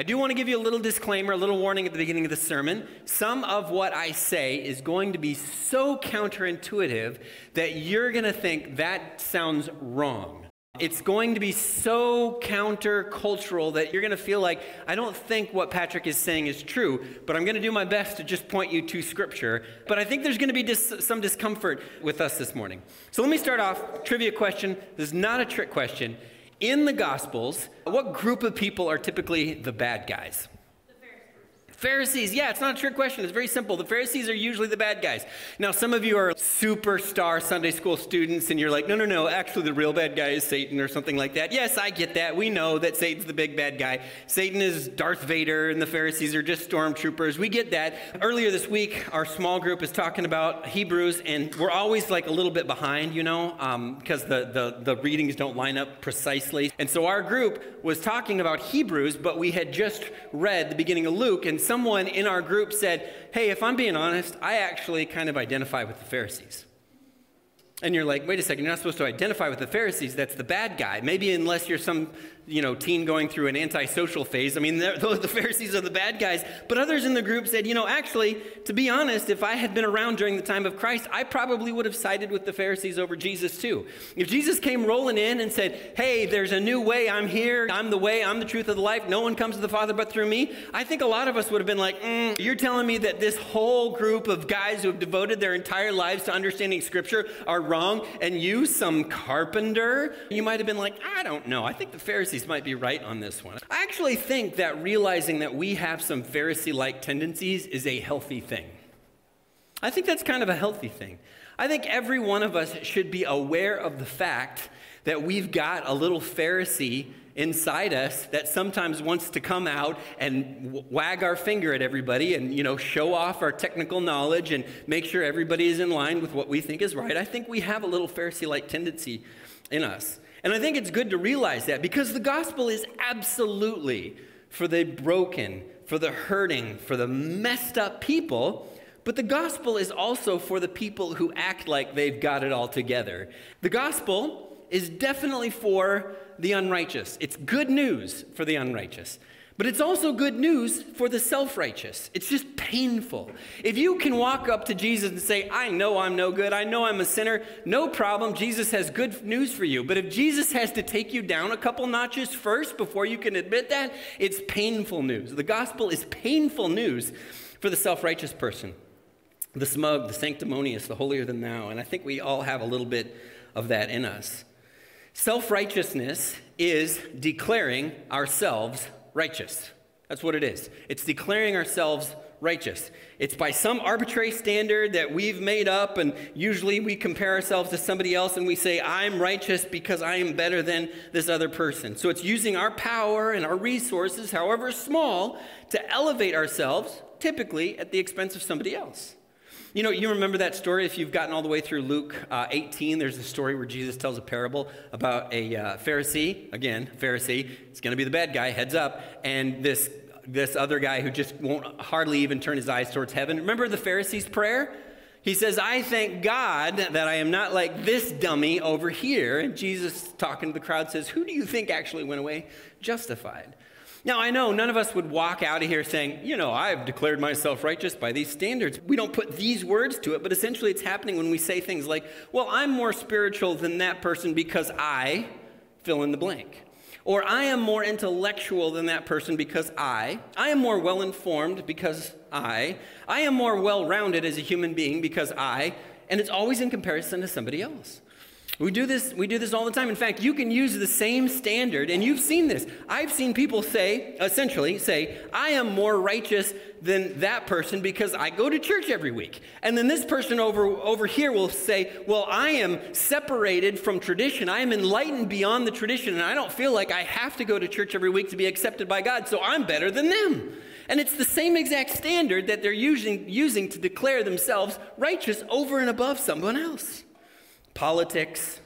I do want to give you a little disclaimer, a little warning at the beginning of the sermon. Some of what I say is going to be so counterintuitive that you're going to think that sounds wrong. It's going to be so countercultural that you're going to feel like, I don't think what Patrick is saying is true, but I'm going to do my best to just point you to Scripture. But I think there's going to be dis- some discomfort with us this morning. So let me start off. Trivia question. This is not a trick question. In the Gospels, what group of people are typically the bad guys? Pharisees, yeah, it's not a trick question. It's very simple. The Pharisees are usually the bad guys. Now, some of you are superstar Sunday school students, and you're like, no, no, no, actually, the real bad guy is Satan or something like that. Yes, I get that. We know that Satan's the big bad guy. Satan is Darth Vader, and the Pharisees are just stormtroopers. We get that. Earlier this week, our small group is talking about Hebrews, and we're always like a little bit behind, you know, because um, the, the, the readings don't line up precisely. And so our group was talking about Hebrews, but we had just read the beginning of Luke, and someone in our group said, Hey, if I'm being honest, I actually kind of identify with the Pharisees. And you're like, wait a second, you're not supposed to identify with the Pharisees. That's the bad guy. Maybe unless you're some, you know, teen going through an antisocial phase. I mean, the Pharisees are the bad guys. But others in the group said, you know, actually, to be honest, if I had been around during the time of Christ, I probably would have sided with the Pharisees over Jesus too. If Jesus came rolling in and said, hey, there's a new way, I'm here, I'm the way, I'm the truth of the life, no one comes to the Father but through me, I think a lot of us would have been like, mm, you're telling me that this whole group of guys who have devoted their entire lives to understanding Scripture are wrong, and you, some carpenter, you might have been like, I don't know. I think the Pharisees might be right on this one. I actually think that realizing that we have some Pharisee like tendencies is a healthy thing. I think that's kind of a healthy thing. I think every one of us should be aware of the fact that we've got a little Pharisee inside us that sometimes wants to come out and wag our finger at everybody and you know show off our technical knowledge and make sure everybody is in line with what we think is right i think we have a little pharisee-like tendency in us and i think it's good to realize that because the gospel is absolutely for the broken for the hurting for the messed up people but the gospel is also for the people who act like they've got it all together the gospel is definitely for the unrighteous. It's good news for the unrighteous. But it's also good news for the self righteous. It's just painful. If you can walk up to Jesus and say, I know I'm no good, I know I'm a sinner, no problem. Jesus has good news for you. But if Jesus has to take you down a couple notches first before you can admit that, it's painful news. The gospel is painful news for the self righteous person, the smug, the sanctimonious, the holier than thou. And I think we all have a little bit of that in us. Self righteousness is declaring ourselves righteous. That's what it is. It's declaring ourselves righteous. It's by some arbitrary standard that we've made up, and usually we compare ourselves to somebody else and we say, I'm righteous because I am better than this other person. So it's using our power and our resources, however small, to elevate ourselves, typically at the expense of somebody else. You know, you remember that story if you've gotten all the way through Luke uh, 18. There's a story where Jesus tells a parable about a uh, Pharisee, again, Pharisee, it's going to be the bad guy, heads up, and this, this other guy who just won't hardly even turn his eyes towards heaven. Remember the Pharisee's prayer? He says, I thank God that I am not like this dummy over here. And Jesus, talking to the crowd, says, Who do you think actually went away justified? Now, I know none of us would walk out of here saying, you know, I've declared myself righteous by these standards. We don't put these words to it, but essentially it's happening when we say things like, well, I'm more spiritual than that person because I fill in the blank. Or I am more intellectual than that person because I. I am more well informed because I. I am more well rounded as a human being because I. And it's always in comparison to somebody else. We do this, we do this all the time. In fact, you can use the same standard, and you've seen this. I've seen people say, essentially, say, I am more righteous than that person because I go to church every week. And then this person over, over here will say, Well, I am separated from tradition. I am enlightened beyond the tradition, and I don't feel like I have to go to church every week to be accepted by God, so I'm better than them. And it's the same exact standard that they're using, using to declare themselves righteous over and above someone else. Politics.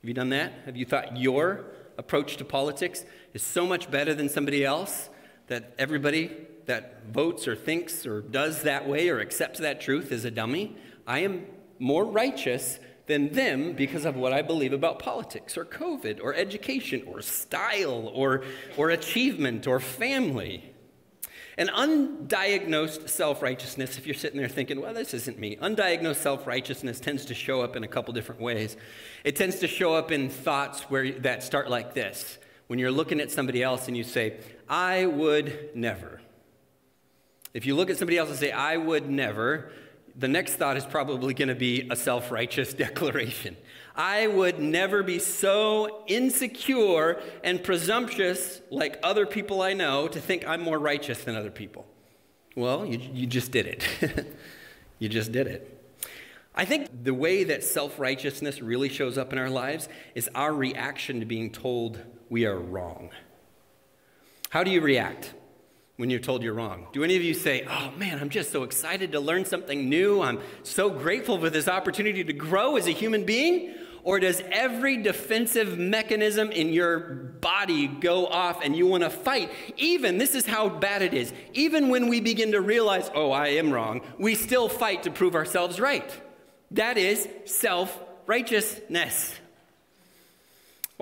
Have you done that? Have you thought your approach to politics is so much better than somebody else that everybody that votes or thinks or does that way or accepts that truth is a dummy? I am more righteous than them because of what I believe about politics or COVID or education or style or, or achievement or family. And undiagnosed self righteousness, if you're sitting there thinking, well, this isn't me, undiagnosed self righteousness tends to show up in a couple different ways. It tends to show up in thoughts where, that start like this when you're looking at somebody else and you say, I would never. If you look at somebody else and say, I would never, the next thought is probably going to be a self righteous declaration. I would never be so insecure and presumptuous like other people I know to think I'm more righteous than other people. Well, you, you just did it. you just did it. I think the way that self righteousness really shows up in our lives is our reaction to being told we are wrong. How do you react? When you're told you're wrong? Do any of you say, Oh man, I'm just so excited to learn something new. I'm so grateful for this opportunity to grow as a human being? Or does every defensive mechanism in your body go off and you want to fight? Even, this is how bad it is, even when we begin to realize, Oh, I am wrong, we still fight to prove ourselves right. That is self righteousness.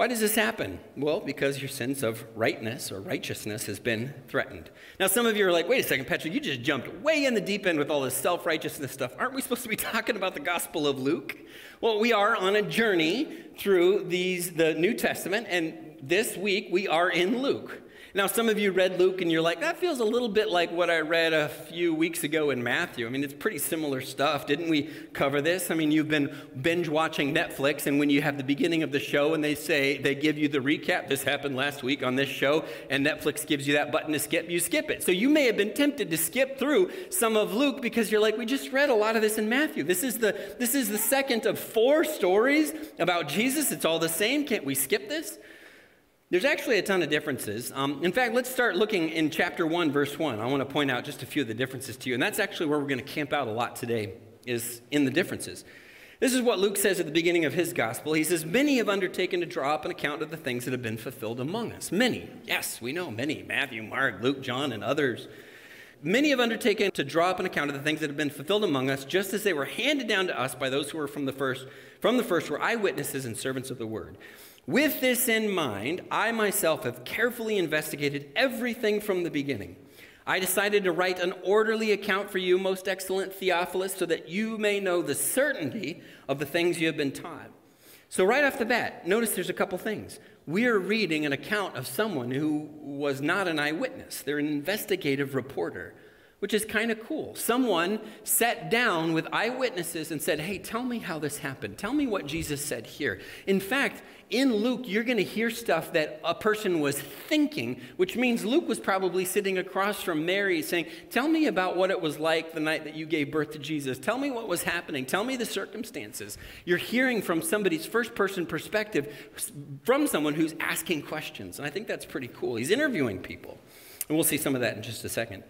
Why does this happen? Well, because your sense of rightness or righteousness has been threatened. Now, some of you are like, wait a second, Patrick, you just jumped way in the deep end with all this self righteousness stuff. Aren't we supposed to be talking about the Gospel of Luke? Well, we are on a journey through these, the New Testament, and this week we are in Luke. Now, some of you read Luke and you're like, that feels a little bit like what I read a few weeks ago in Matthew. I mean, it's pretty similar stuff. Didn't we cover this? I mean, you've been binge watching Netflix, and when you have the beginning of the show and they say, they give you the recap, this happened last week on this show, and Netflix gives you that button to skip, you skip it. So you may have been tempted to skip through some of Luke because you're like, we just read a lot of this in Matthew. This is the, this is the second of four stories about Jesus. It's all the same. Can't we skip this? There's actually a ton of differences. Um, in fact, let's start looking in chapter 1, verse 1. I want to point out just a few of the differences to you. And that's actually where we're going to camp out a lot today, is in the differences. This is what Luke says at the beginning of his gospel. He says, Many have undertaken to draw up an account of the things that have been fulfilled among us. Many. Yes, we know many. Matthew, Mark, Luke, John, and others. Many have undertaken to draw up an account of the things that have been fulfilled among us, just as they were handed down to us by those who were from the first, from the first were eyewitnesses and servants of the word. With this in mind, I myself have carefully investigated everything from the beginning. I decided to write an orderly account for you, most excellent Theophilus, so that you may know the certainty of the things you have been taught. So, right off the bat, notice there's a couple things. We are reading an account of someone who was not an eyewitness, they're an investigative reporter which is kind of cool. Someone sat down with eyewitnesses and said, Hey, tell me how this happened. Tell me what Jesus said here. In fact, in Luke, you're going to hear stuff that a person was thinking, which means Luke was probably sitting across from Mary saying, Tell me about what it was like the night that you gave birth to Jesus. Tell me what was happening. Tell me the circumstances. You're hearing from somebody's first person perspective from someone who's asking questions. And I think that's pretty cool. He's interviewing people. And we'll see some of that in just a second.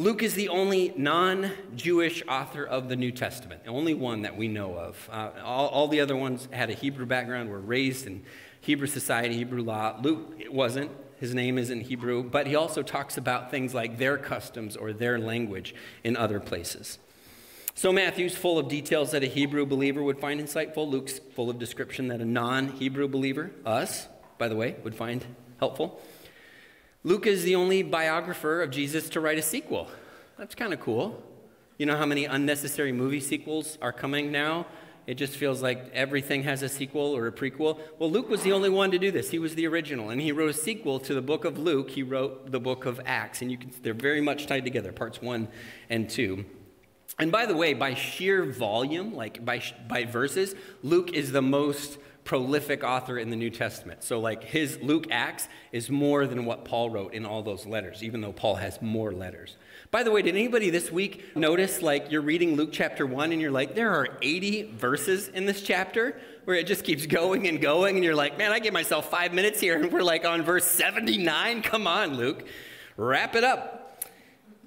Luke is the only non Jewish author of the New Testament, the only one that we know of. Uh, all, all, the other ones had a Hebrew background, were raised in Hebrew society, Hebrew law. Luke it wasn't. His name is in Hebrew, but he also talks about things like their customs or their language in other places. So Matthew's full of details that a Hebrew believer would find insightful. Luke's full of description that a non Hebrew believer, us, by the way, would find helpful. Luke is the only biographer of Jesus to write a sequel. That's kind of cool. You know how many unnecessary movie sequels are coming now? It just feels like everything has a sequel or a prequel. Well, Luke was the only one to do this. He was the original, and he wrote a sequel to the book of Luke. He wrote the book of Acts, and you can, they're very much tied together, parts one and two. And by the way, by sheer volume, like by, by verses, Luke is the most prolific author in the New Testament. So, like his Luke Acts is more than what Paul wrote in all those letters, even though Paul has more letters. By the way, did anybody this week notice like you're reading Luke chapter 1 and you're like, there are 80 verses in this chapter where it just keeps going and going, and you're like, man, I gave myself five minutes here, and we're like on verse 79. Come on, Luke, wrap it up.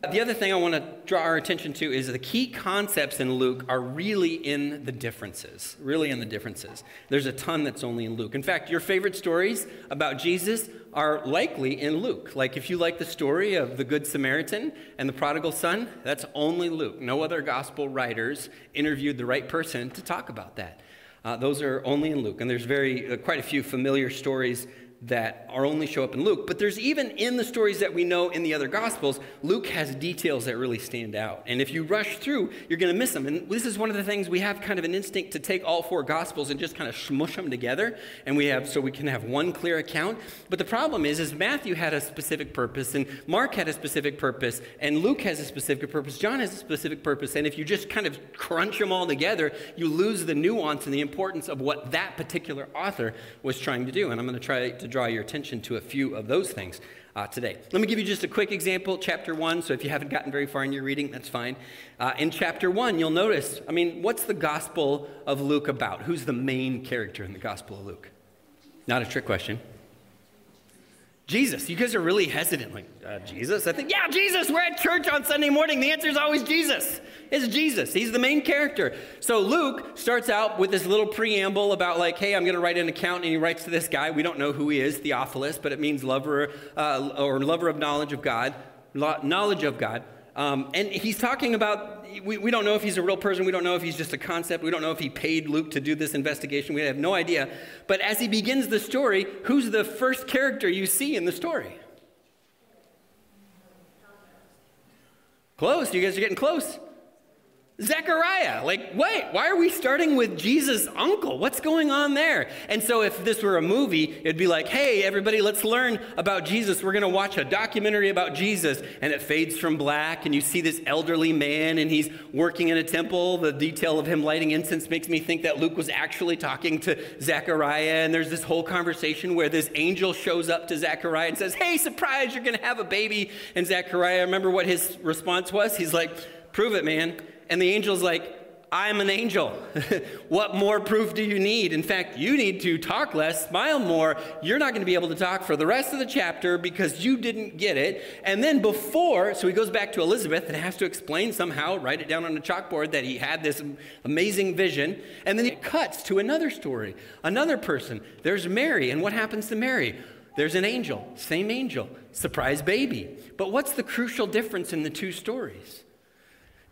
The other thing I want to draw our attention to is the key concepts in Luke are really in the differences. Really in the differences. There's a ton that's only in Luke. In fact, your favorite stories about Jesus are likely in Luke. Like if you like the story of the Good Samaritan and the prodigal son, that's only Luke. No other gospel writers interviewed the right person to talk about that. Uh, those are only in Luke. And there's very uh, quite a few familiar stories that are only show up in Luke, but there's even in the stories that we know in the other gospels, Luke has details that really stand out. And if you rush through, you're going to miss them. And this is one of the things we have kind of an instinct to take all four gospels and just kind of smush them together and we have so we can have one clear account. But the problem is is Matthew had a specific purpose and Mark had a specific purpose and Luke has a specific purpose, John has a specific purpose, and if you just kind of crunch them all together, you lose the nuance and the importance of what that particular author was trying to do. And I'm going to try to draw your attention to a few of those things uh, today. Let me give you just a quick example, chapter 1. So if you haven't gotten very far in your reading, that's fine. Uh, in chapter 1, you'll notice, I mean, what's the Gospel of Luke about? Who's the main character in the Gospel of Luke? Not a trick question. Jesus. You guys are really hesitant. Like, uh, Jesus? I think, yeah, Jesus. We're at church on Sunday morning. The answer is always Jesus. It's Jesus. He's the main character. So Luke starts out with this little preamble about, like, hey, I'm going to write an account. And he writes to this guy. We don't know who he is, Theophilus, but it means lover uh, or lover of knowledge of God, knowledge of God. Um, and he's talking about, we, we don't know if he's a real person. We don't know if he's just a concept. We don't know if he paid Luke to do this investigation. We have no idea. But as he begins the story, who's the first character you see in the story? Close. You guys are getting close. Zechariah. Like, wait, why are we starting with Jesus' uncle? What's going on there? And so, if this were a movie, it'd be like, hey, everybody, let's learn about Jesus. We're going to watch a documentary about Jesus. And it fades from black, and you see this elderly man, and he's working in a temple. The detail of him lighting incense makes me think that Luke was actually talking to Zechariah. And there's this whole conversation where this angel shows up to Zechariah and says, hey, surprise, you're going to have a baby. And Zechariah, remember what his response was? He's like, prove it, man. And the angel's like, I'm an angel. what more proof do you need? In fact, you need to talk less, smile more. You're not going to be able to talk for the rest of the chapter because you didn't get it. And then before, so he goes back to Elizabeth and has to explain somehow, write it down on a chalkboard that he had this amazing vision. And then it cuts to another story, another person. There's Mary. And what happens to Mary? There's an angel, same angel, surprise baby. But what's the crucial difference in the two stories?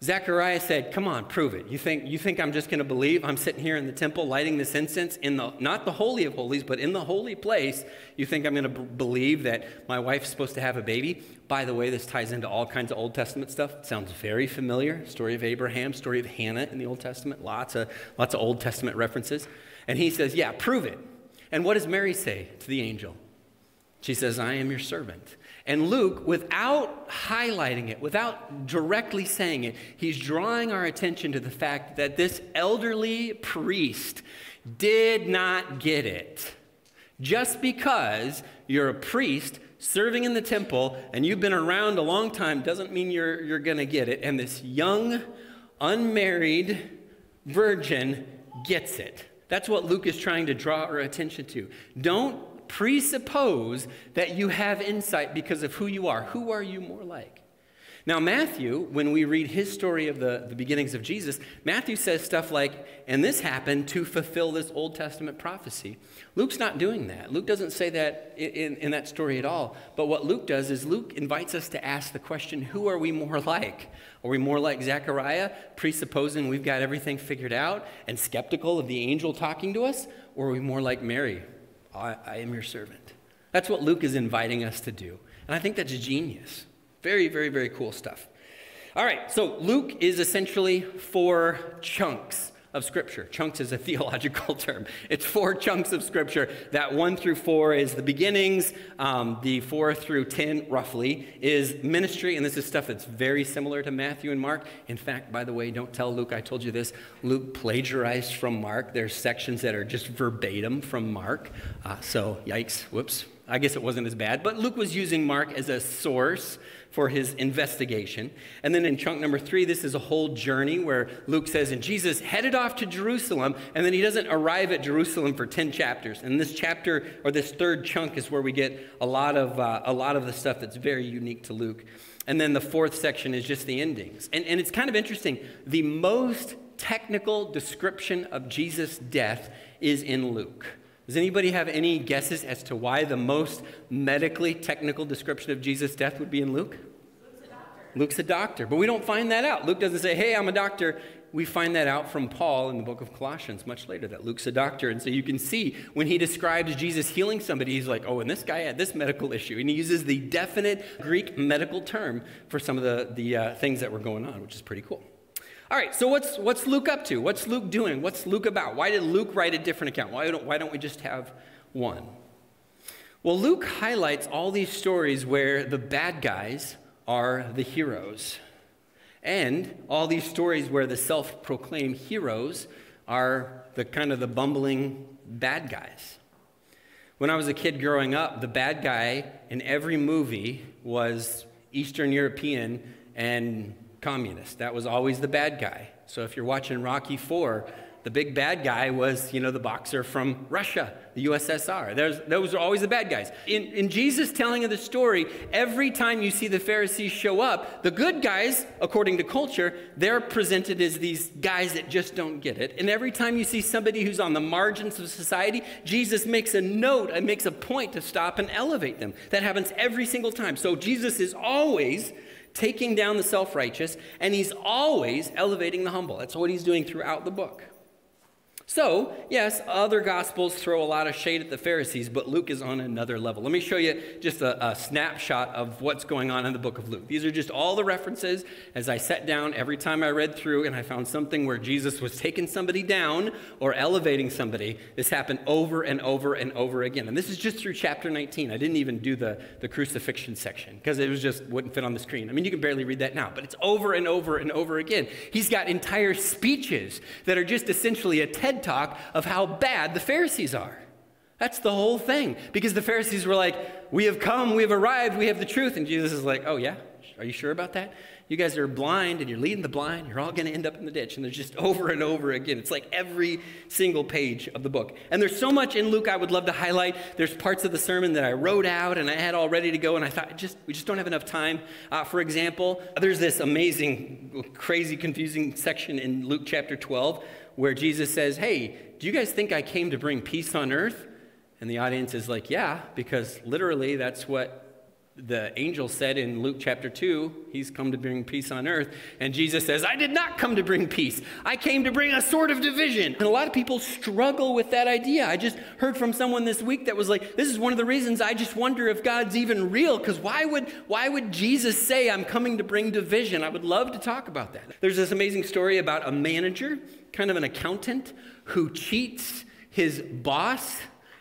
Zechariah said, Come on, prove it. You think, you think I'm just going to believe? I'm sitting here in the temple lighting this incense in the, not the Holy of Holies, but in the holy place. You think I'm going to b- believe that my wife's supposed to have a baby? By the way, this ties into all kinds of Old Testament stuff. It sounds very familiar. Story of Abraham, story of Hannah in the Old Testament. Lots of, lots of Old Testament references. And he says, Yeah, prove it. And what does Mary say to the angel? She says, I am your servant. And Luke, without highlighting it, without directly saying it, he's drawing our attention to the fact that this elderly priest did not get it. Just because you're a priest serving in the temple and you've been around a long time doesn't mean you're, you're going to get it. And this young, unmarried virgin gets it. That's what Luke is trying to draw our attention to. Don't presuppose that you have insight because of who you are. Who are you more like? Now, Matthew, when we read his story of the, the beginnings of Jesus, Matthew says stuff like, and this happened to fulfill this Old Testament prophecy. Luke's not doing that. Luke doesn't say that in, in that story at all. But what Luke does is Luke invites us to ask the question who are we more like? Are we more like Zechariah, presupposing we've got everything figured out and skeptical of the angel talking to us? Or are we more like Mary, I, I am your servant. That's what Luke is inviting us to do. And I think that's genius. Very, very, very cool stuff. All right, so Luke is essentially four chunks of Scripture. Chunks is a theological term. It's four chunks of Scripture. That one through four is the beginnings. Um, the four through ten, roughly, is ministry. And this is stuff that's very similar to Matthew and Mark. In fact, by the way, don't tell Luke I told you this. Luke plagiarized from Mark. There's sections that are just verbatim from Mark. Uh, so, yikes, whoops. I guess it wasn't as bad, but Luke was using Mark as a source for his investigation. And then in chunk number three, this is a whole journey where Luke says, and Jesus headed off to Jerusalem, and then he doesn't arrive at Jerusalem for 10 chapters. And this chapter, or this third chunk, is where we get a lot of, uh, a lot of the stuff that's very unique to Luke. And then the fourth section is just the endings. And, and it's kind of interesting. The most technical description of Jesus' death is in Luke. Does anybody have any guesses as to why the most medically technical description of Jesus' death would be in Luke? Luke's a doctor. Luke's a doctor, but we don't find that out. Luke doesn't say, hey, I'm a doctor. We find that out from Paul in the book of Colossians much later, that Luke's a doctor. And so you can see when he describes Jesus healing somebody, he's like, oh, and this guy had this medical issue. And he uses the definite Greek medical term for some of the, the uh, things that were going on, which is pretty cool. All right, so what's, what's Luke up to? What's Luke doing? What's Luke about? Why did Luke write a different account? Why don't, why don't we just have one? Well, Luke highlights all these stories where the bad guys are the heroes, and all these stories where the self proclaimed heroes are the kind of the bumbling bad guys. When I was a kid growing up, the bad guy in every movie was Eastern European and communist. That was always the bad guy. So if you're watching Rocky 4, the big bad guy was, you know, the boxer from Russia, the USSR. There's, those are always the bad guys. In, in Jesus' telling of the story, every time you see the Pharisees show up, the good guys, according to culture, they're presented as these guys that just don't get it. And every time you see somebody who's on the margins of society, Jesus makes a note and makes a point to stop and elevate them. That happens every single time. So Jesus is always taking down the self righteous, and he's always elevating the humble. That's what he's doing throughout the book. So, yes, other gospels throw a lot of shade at the Pharisees, but Luke is on another level. Let me show you just a, a, snapshot of what's going on in the book of Luke. These are just all the references as I sat down every time I read through and I found something where Jesus was taking somebody down or elevating somebody. This happened over and over and over again. And this is just through chapter 19. I didn't even do the, the crucifixion section because it was just wouldn't fit on the screen. I mean, you can barely read that now, but it's over and over and over again. He's got entire speeches that are just essentially a Talk of how bad the Pharisees are. That's the whole thing. Because the Pharisees were like, We have come, we have arrived, we have the truth. And Jesus is like, Oh, yeah? Are you sure about that? You guys are blind and you're leading the blind. You're all going to end up in the ditch. And there's just over and over again. It's like every single page of the book. And there's so much in Luke I would love to highlight. There's parts of the sermon that I wrote out and I had all ready to go. And I thought, just we just don't have enough time. Uh, for example, there's this amazing, crazy, confusing section in Luke chapter 12 where Jesus says, Hey, do you guys think I came to bring peace on earth? And the audience is like, Yeah, because literally that's what the angel said in Luke chapter 2, he's come to bring peace on earth. And Jesus says, I did not come to bring peace. I came to bring a sword of division. And a lot of people struggle with that idea. I just heard from someone this week that was like, this is one of the reasons I just wonder if God's even real. Because why would, why would Jesus say, I'm coming to bring division? I would love to talk about that. There's this amazing story about a manager kind of an accountant who cheats his boss.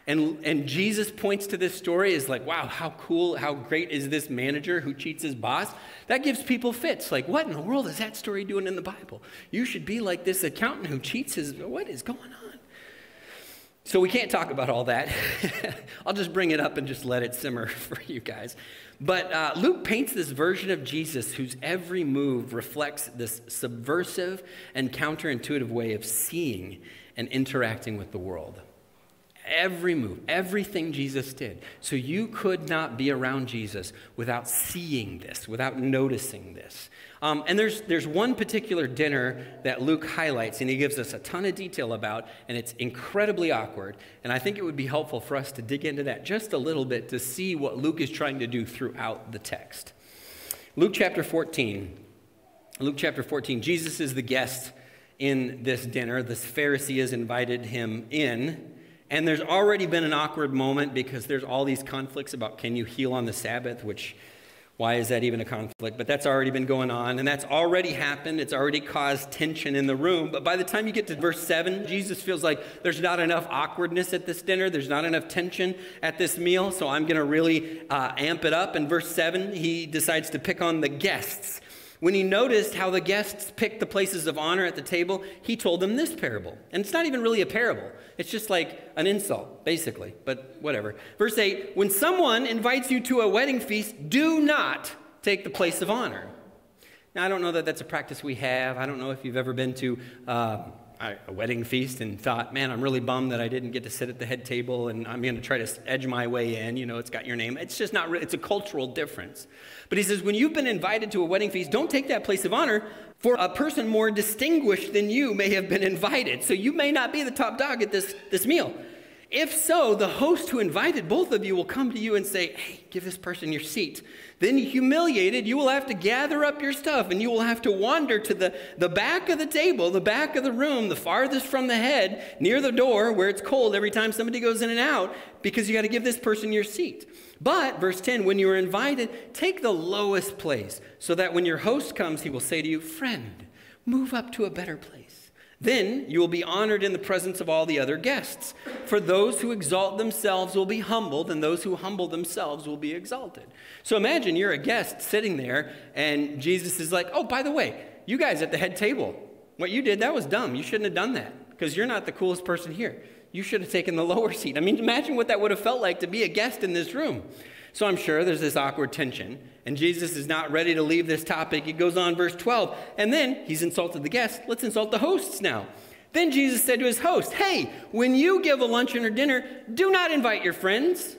And, and Jesus points to this story as like, wow, how cool, how great is this manager who cheats his boss? That gives people fits. Like, what in the world is that story doing in the Bible? You should be like this accountant who cheats his, what is going on? So we can't talk about all that. I'll just bring it up and just let it simmer for you guys. But uh, Luke paints this version of Jesus whose every move reflects this subversive and counterintuitive way of seeing and interacting with the world. Every move, everything Jesus did. So you could not be around Jesus without seeing this, without noticing this. Um, and there's, there's one particular dinner that Luke highlights, and he gives us a ton of detail about, and it's incredibly awkward. And I think it would be helpful for us to dig into that just a little bit to see what Luke is trying to do throughout the text. Luke chapter 14. Luke chapter 14, Jesus is the guest in this dinner. This Pharisee has invited him in. And there's already been an awkward moment because there's all these conflicts about can you heal on the Sabbath, which why is that even a conflict? But that's already been going on, and that's already happened. It's already caused tension in the room. But by the time you get to verse 7, Jesus feels like there's not enough awkwardness at this dinner, there's not enough tension at this meal, so I'm going to really uh, amp it up. In verse 7, he decides to pick on the guests. When he noticed how the guests picked the places of honor at the table, he told them this parable. And it's not even really a parable, it's just like an insult, basically, but whatever. Verse 8 When someone invites you to a wedding feast, do not take the place of honor. Now, I don't know that that's a practice we have. I don't know if you've ever been to. Uh, a wedding feast and thought, man, I'm really bummed that I didn't get to sit at the head table and I'm going to try to edge my way in. You know, it's got your name. It's just not, it's a cultural difference. But he says, when you've been invited to a wedding feast, don't take that place of honor, for a person more distinguished than you may have been invited. So you may not be the top dog at this, this meal. If so, the host who invited both of you will come to you and say, Hey, give this person your seat. Then, humiliated, you will have to gather up your stuff and you will have to wander to the, the back of the table, the back of the room, the farthest from the head, near the door where it's cold every time somebody goes in and out, because you got to give this person your seat. But, verse 10, when you are invited, take the lowest place, so that when your host comes, he will say to you, Friend, move up to a better place. Then you will be honored in the presence of all the other guests. For those who exalt themselves will be humbled, and those who humble themselves will be exalted. So imagine you're a guest sitting there, and Jesus is like, Oh, by the way, you guys at the head table, what you did, that was dumb. You shouldn't have done that because you're not the coolest person here. You should have taken the lower seat. I mean, imagine what that would have felt like to be a guest in this room. So I'm sure there's this awkward tension, and Jesus is not ready to leave this topic. He goes on, verse 12, and then he's insulted the guests. Let's insult the hosts now. Then Jesus said to his host, Hey, when you give a luncheon or dinner, do not invite your friends.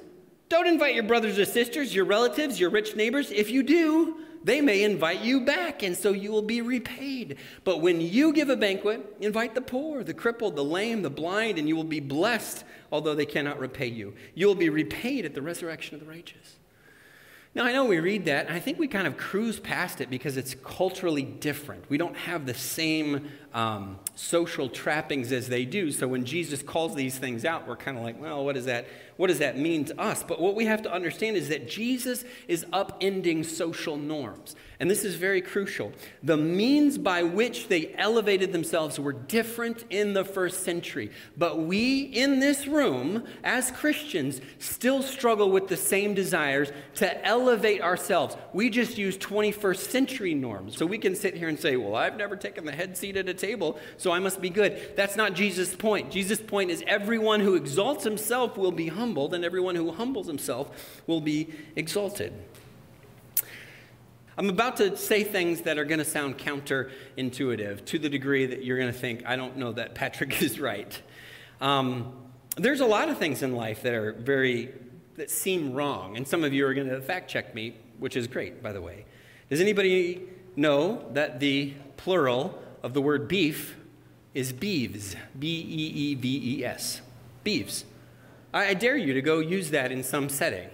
Don't invite your brothers or sisters, your relatives, your rich neighbors. If you do, they may invite you back, and so you will be repaid. But when you give a banquet, invite the poor, the crippled, the lame, the blind, and you will be blessed, although they cannot repay you. You will be repaid at the resurrection of the righteous. Now, I know we read that, and I think we kind of cruise past it because it's culturally different. We don't have the same um, social trappings as they do. So when Jesus calls these things out, we're kind of like, well, what does that? What does that mean to us? But what we have to understand is that Jesus is upending social norms. And this is very crucial. The means by which they elevated themselves were different in the first century. But we in this room, as Christians, still struggle with the same desires to elevate ourselves. We just use 21st century norms. So we can sit here and say, well, I've never taken the head seat at a table, so I must be good. That's not Jesus' point. Jesus' point is everyone who exalts himself will be humbled, and everyone who humbles himself will be exalted. I'm about to say things that are going to sound counterintuitive to the degree that you're going to think, I don't know that Patrick is right. Um, there's a lot of things in life that are very, that seem wrong. And some of you are going to fact check me, which is great, by the way. Does anybody know that the plural of the word beef is beeves? B E E V E S. Beeves. I dare you to go use that in some setting.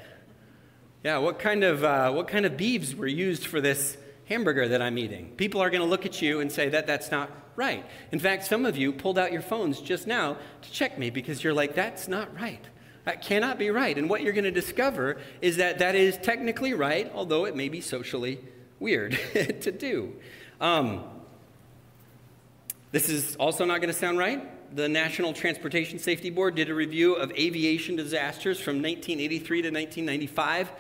Yeah, what kind of, uh, what kind of beeves were used for this hamburger that I'm eating? People are going to look at you and say that that's not right. In fact, some of you pulled out your phones just now to check me because you're like, that's not right. That cannot be right. And what you're going to discover is that that is technically right, although it may be socially weird to do. Um, this is also not going to sound right. The National Transportation Safety Board did a review of aviation disasters from 1983 to 1995.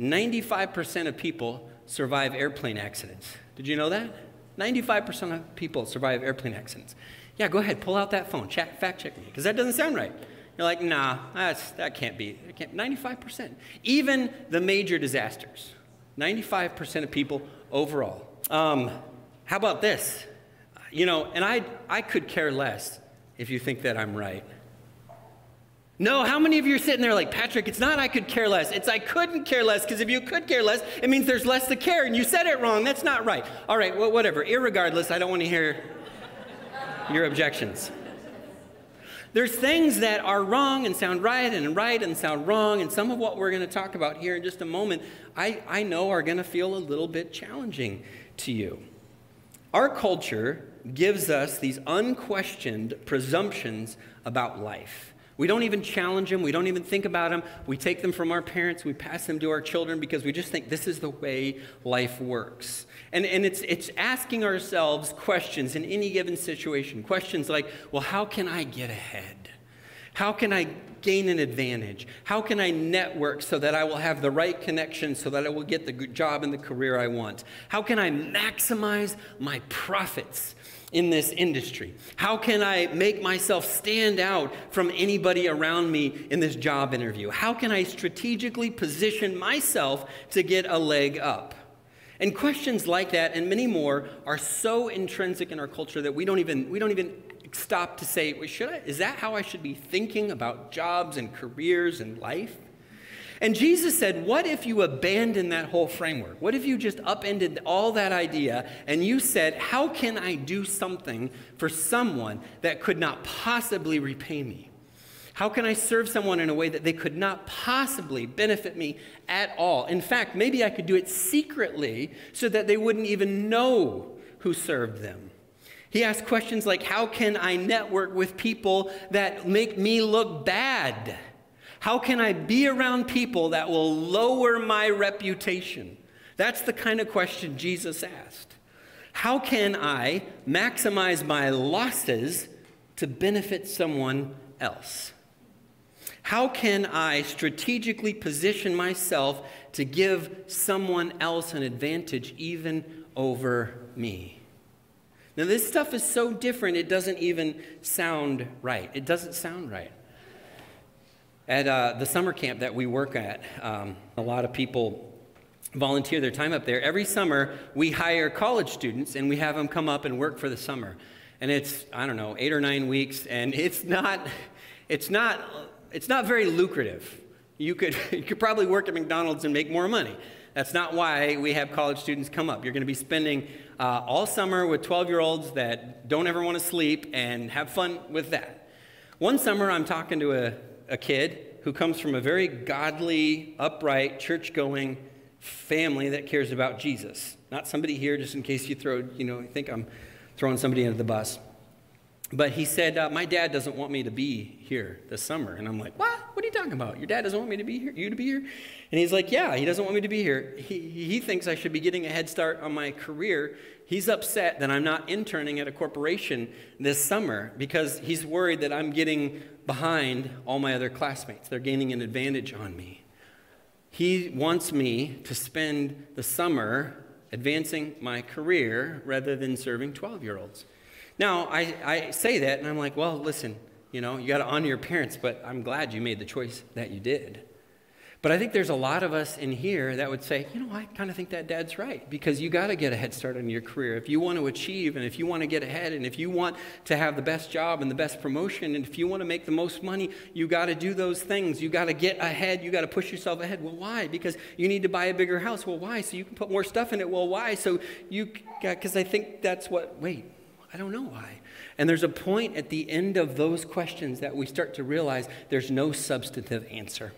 95% of people survive airplane accidents. Did you know that? 95% of people survive airplane accidents. Yeah, go ahead, pull out that phone, fact check me, because that doesn't sound right. You're like, nah, that's, that can't be. Can't, 95%. Even the major disasters, 95% of people overall. Um, how about this? You know, and I, I could care less if you think that I'm right. No, how many of you are sitting there like, Patrick, it's not I could care less. It's I couldn't care less, because if you could care less, it means there's less to care, and you said it wrong. That's not right. All right, well, whatever. Irregardless, I don't want to hear your objections. There's things that are wrong and sound right, and right and sound wrong, and some of what we're going to talk about here in just a moment, I, I know are going to feel a little bit challenging to you. Our culture gives us these unquestioned presumptions about life. We don't even challenge them. We don't even think about them. We take them from our parents. We pass them to our children because we just think this is the way life works. And, and it's, it's asking ourselves questions in any given situation. Questions like, well, how can I get ahead? How can I gain an advantage? How can I network so that I will have the right connections so that I will get the job and the career I want? How can I maximize my profits? in this industry? How can I make myself stand out from anybody around me in this job interview? How can I strategically position myself to get a leg up? And questions like that and many more are so intrinsic in our culture that we don't even, we don't even stop to say, well, should I, is that how I should be thinking about jobs and careers and life? And Jesus said, What if you abandon that whole framework? What if you just upended all that idea and you said, How can I do something for someone that could not possibly repay me? How can I serve someone in a way that they could not possibly benefit me at all? In fact, maybe I could do it secretly so that they wouldn't even know who served them. He asked questions like How can I network with people that make me look bad? How can I be around people that will lower my reputation? That's the kind of question Jesus asked. How can I maximize my losses to benefit someone else? How can I strategically position myself to give someone else an advantage even over me? Now, this stuff is so different, it doesn't even sound right. It doesn't sound right. At uh, the summer camp that we work at, um, a lot of people volunteer their time up there. Every summer, we hire college students and we have them come up and work for the summer. And it's, I don't know, eight or nine weeks, and it's not, it's not, it's not very lucrative. You could, you could probably work at McDonald's and make more money. That's not why we have college students come up. You're going to be spending uh, all summer with 12 year olds that don't ever want to sleep and have fun with that. One summer, I'm talking to a, a kid who comes from a very godly, upright, church going family that cares about Jesus. Not somebody here, just in case you throw, you know, think I'm throwing somebody under the bus. But he said, uh, My dad doesn't want me to be here this summer. And I'm like, What? What are you talking about? Your dad doesn't want me to be here, you to be here? And he's like, Yeah, he doesn't want me to be here. He, he thinks I should be getting a head start on my career. He's upset that I'm not interning at a corporation this summer because he's worried that I'm getting behind all my other classmates. They're gaining an advantage on me. He wants me to spend the summer advancing my career rather than serving 12 year olds. Now, I, I say that and I'm like, well, listen, you know, you got to honor your parents, but I'm glad you made the choice that you did. But I think there's a lot of us in here that would say, you know, I kind of think that dad's right because you got to get a head start on your career. If you want to achieve and if you want to get ahead and if you want to have the best job and the best promotion and if you want to make the most money, you got to do those things. You got to get ahead. You got to push yourself ahead. Well, why? Because you need to buy a bigger house. Well, why? So you can put more stuff in it. Well, why? So you, because I think that's what, wait, I don't know why. And there's a point at the end of those questions that we start to realize there's no substantive answer.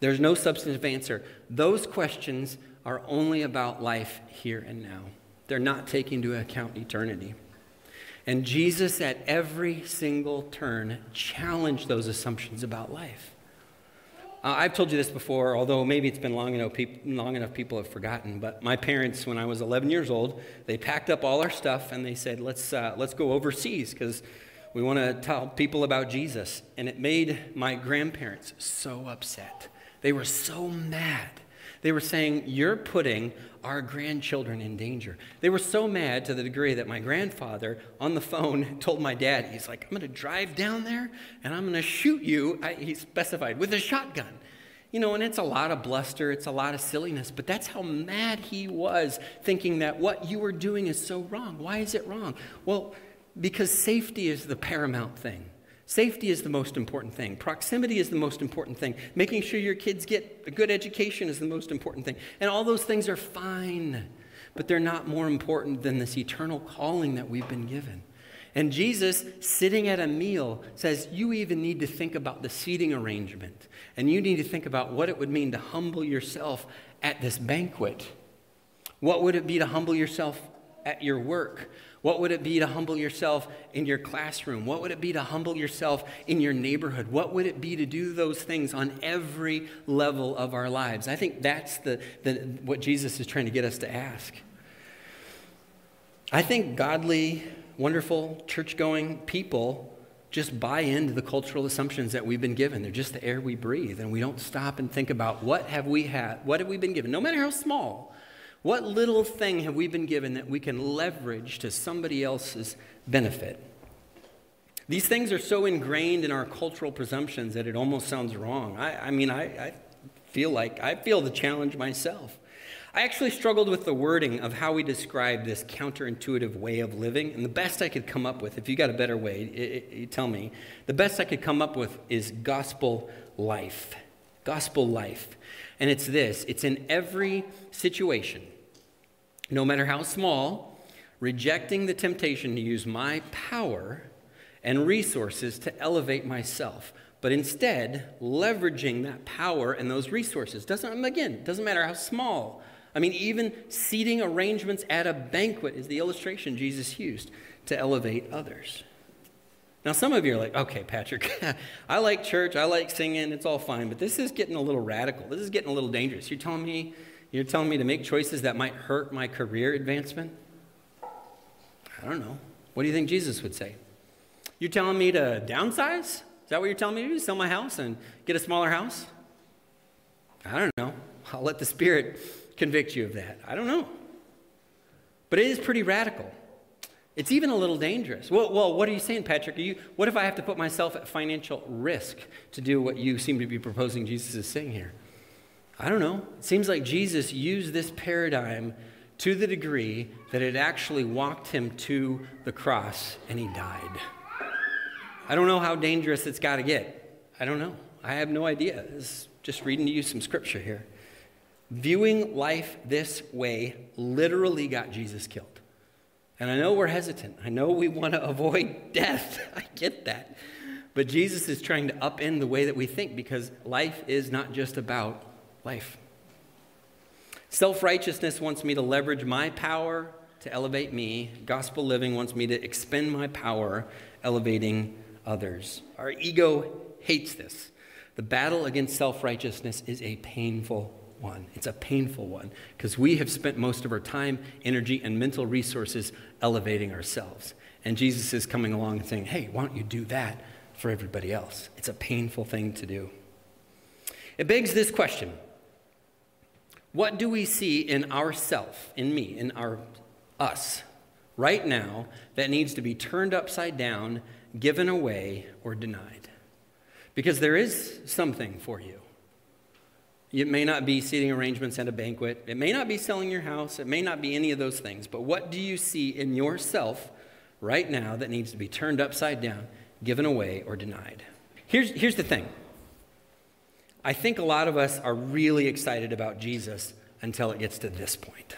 There's no substantive answer. Those questions are only about life here and now, they're not taking into account eternity. And Jesus, at every single turn, challenged those assumptions about life. Uh, I've told you this before, although maybe it's been long enough, peop- long enough people have forgotten. But my parents, when I was 11 years old, they packed up all our stuff and they said, let's, uh, let's go overseas because we want to tell people about Jesus. And it made my grandparents so upset. They were so mad. They were saying, You're putting our grandchildren in danger. They were so mad to the degree that my grandfather on the phone told my dad, He's like, I'm going to drive down there and I'm going to shoot you, I, he specified, with a shotgun. You know, and it's a lot of bluster, it's a lot of silliness, but that's how mad he was, thinking that what you were doing is so wrong. Why is it wrong? Well, because safety is the paramount thing. Safety is the most important thing. Proximity is the most important thing. Making sure your kids get a good education is the most important thing. And all those things are fine, but they're not more important than this eternal calling that we've been given. And Jesus, sitting at a meal, says, You even need to think about the seating arrangement. And you need to think about what it would mean to humble yourself at this banquet. What would it be to humble yourself at your work? What would it be to humble yourself in your classroom? What would it be to humble yourself in your neighborhood? What would it be to do those things on every level of our lives? I think that's the, the, what Jesus is trying to get us to ask. I think godly, wonderful, church going people just buy into the cultural assumptions that we've been given. They're just the air we breathe, and we don't stop and think about what have we had, what have we been given, no matter how small. What little thing have we been given that we can leverage to somebody else's benefit? These things are so ingrained in our cultural presumptions that it almost sounds wrong. I, I mean, I, I feel like I feel the challenge myself. I actually struggled with the wording of how we describe this counterintuitive way of living, and the best I could come up with, if you got a better way, you tell me, the best I could come up with is gospel life. Gospel life. And it's this it's in every situation, no matter how small, rejecting the temptation to use my power and resources to elevate myself but instead leveraging that power and those resources doesn't again doesn't matter how small I mean, even seating arrangements at a banquet is the illustration Jesus used to elevate others. Now, some of you are like, okay, Patrick, I like church, I like singing, it's all fine, but this is getting a little radical. This is getting a little dangerous. You're telling me, you're telling me to make choices that might hurt my career advancement? I don't know. What do you think Jesus would say? You're telling me to downsize? Is that what you're telling me to do? Sell my house and get a smaller house? I don't know. I'll let the Spirit convict you of that? I don't know. But it is pretty radical. It's even a little dangerous. Well, well what are you saying, Patrick? You, what if I have to put myself at financial risk to do what you seem to be proposing Jesus is saying here? I don't know. It seems like Jesus used this paradigm to the degree that it actually walked him to the cross and he died. I don't know how dangerous it's got to get. I don't know. I have no idea. Just reading to you some scripture here. Viewing life this way literally got Jesus killed. And I know we're hesitant. I know we want to avoid death. I get that. But Jesus is trying to upend the way that we think because life is not just about life. Self righteousness wants me to leverage my power to elevate me. Gospel living wants me to expend my power elevating others. Our ego hates this. The battle against self righteousness is a painful one. It's a painful one because we have spent most of our time, energy, and mental resources elevating ourselves. And Jesus is coming along and saying, hey, why don't you do that for everybody else? It's a painful thing to do. It begs this question What do we see in ourself, in me, in our us, right now that needs to be turned upside down, given away, or denied? Because there is something for you. It may not be seating arrangements at a banquet. It may not be selling your house. It may not be any of those things. But what do you see in yourself right now that needs to be turned upside down, given away, or denied? Here's, here's the thing I think a lot of us are really excited about Jesus until it gets to this point.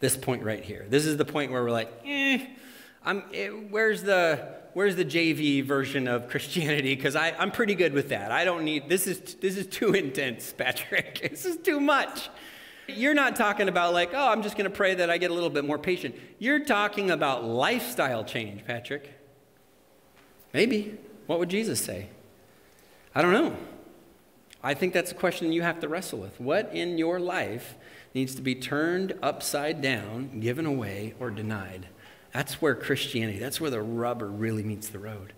This point right here. This is the point where we're like, eh, I'm, eh, where's the where's the JV version of Christianity? Because I'm pretty good with that. I don't need, this is, this is too intense, Patrick. this is too much. You're not talking about, like, oh, I'm just going to pray that I get a little bit more patient. You're talking about lifestyle change, Patrick. Maybe. What would Jesus say? I don't know. I think that's a question you have to wrestle with. What in your life needs to be turned upside down, given away, or denied? That's where Christianity, that's where the rubber really meets the road.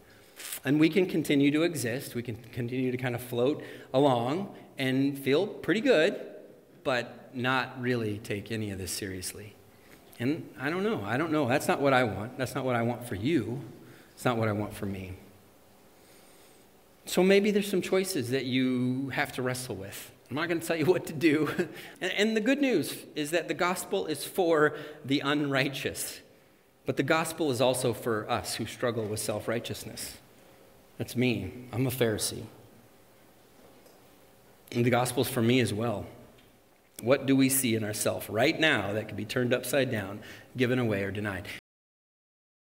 And we can continue to exist, we can continue to kind of float along and feel pretty good, but not really take any of this seriously. And I don't know. I don't know. That's not what I want. That's not what I want for you. It's not what I want for me. So maybe there's some choices that you have to wrestle with. I'm not going to tell you what to do. and, the good news is that the gospel is for the unrighteous. But the gospel is also for us who struggle with self righteousness. That's me. I'm a Pharisee. And the gospel is for me as well. What do we see in ourselves right now that could be turned upside down, given away, or denied?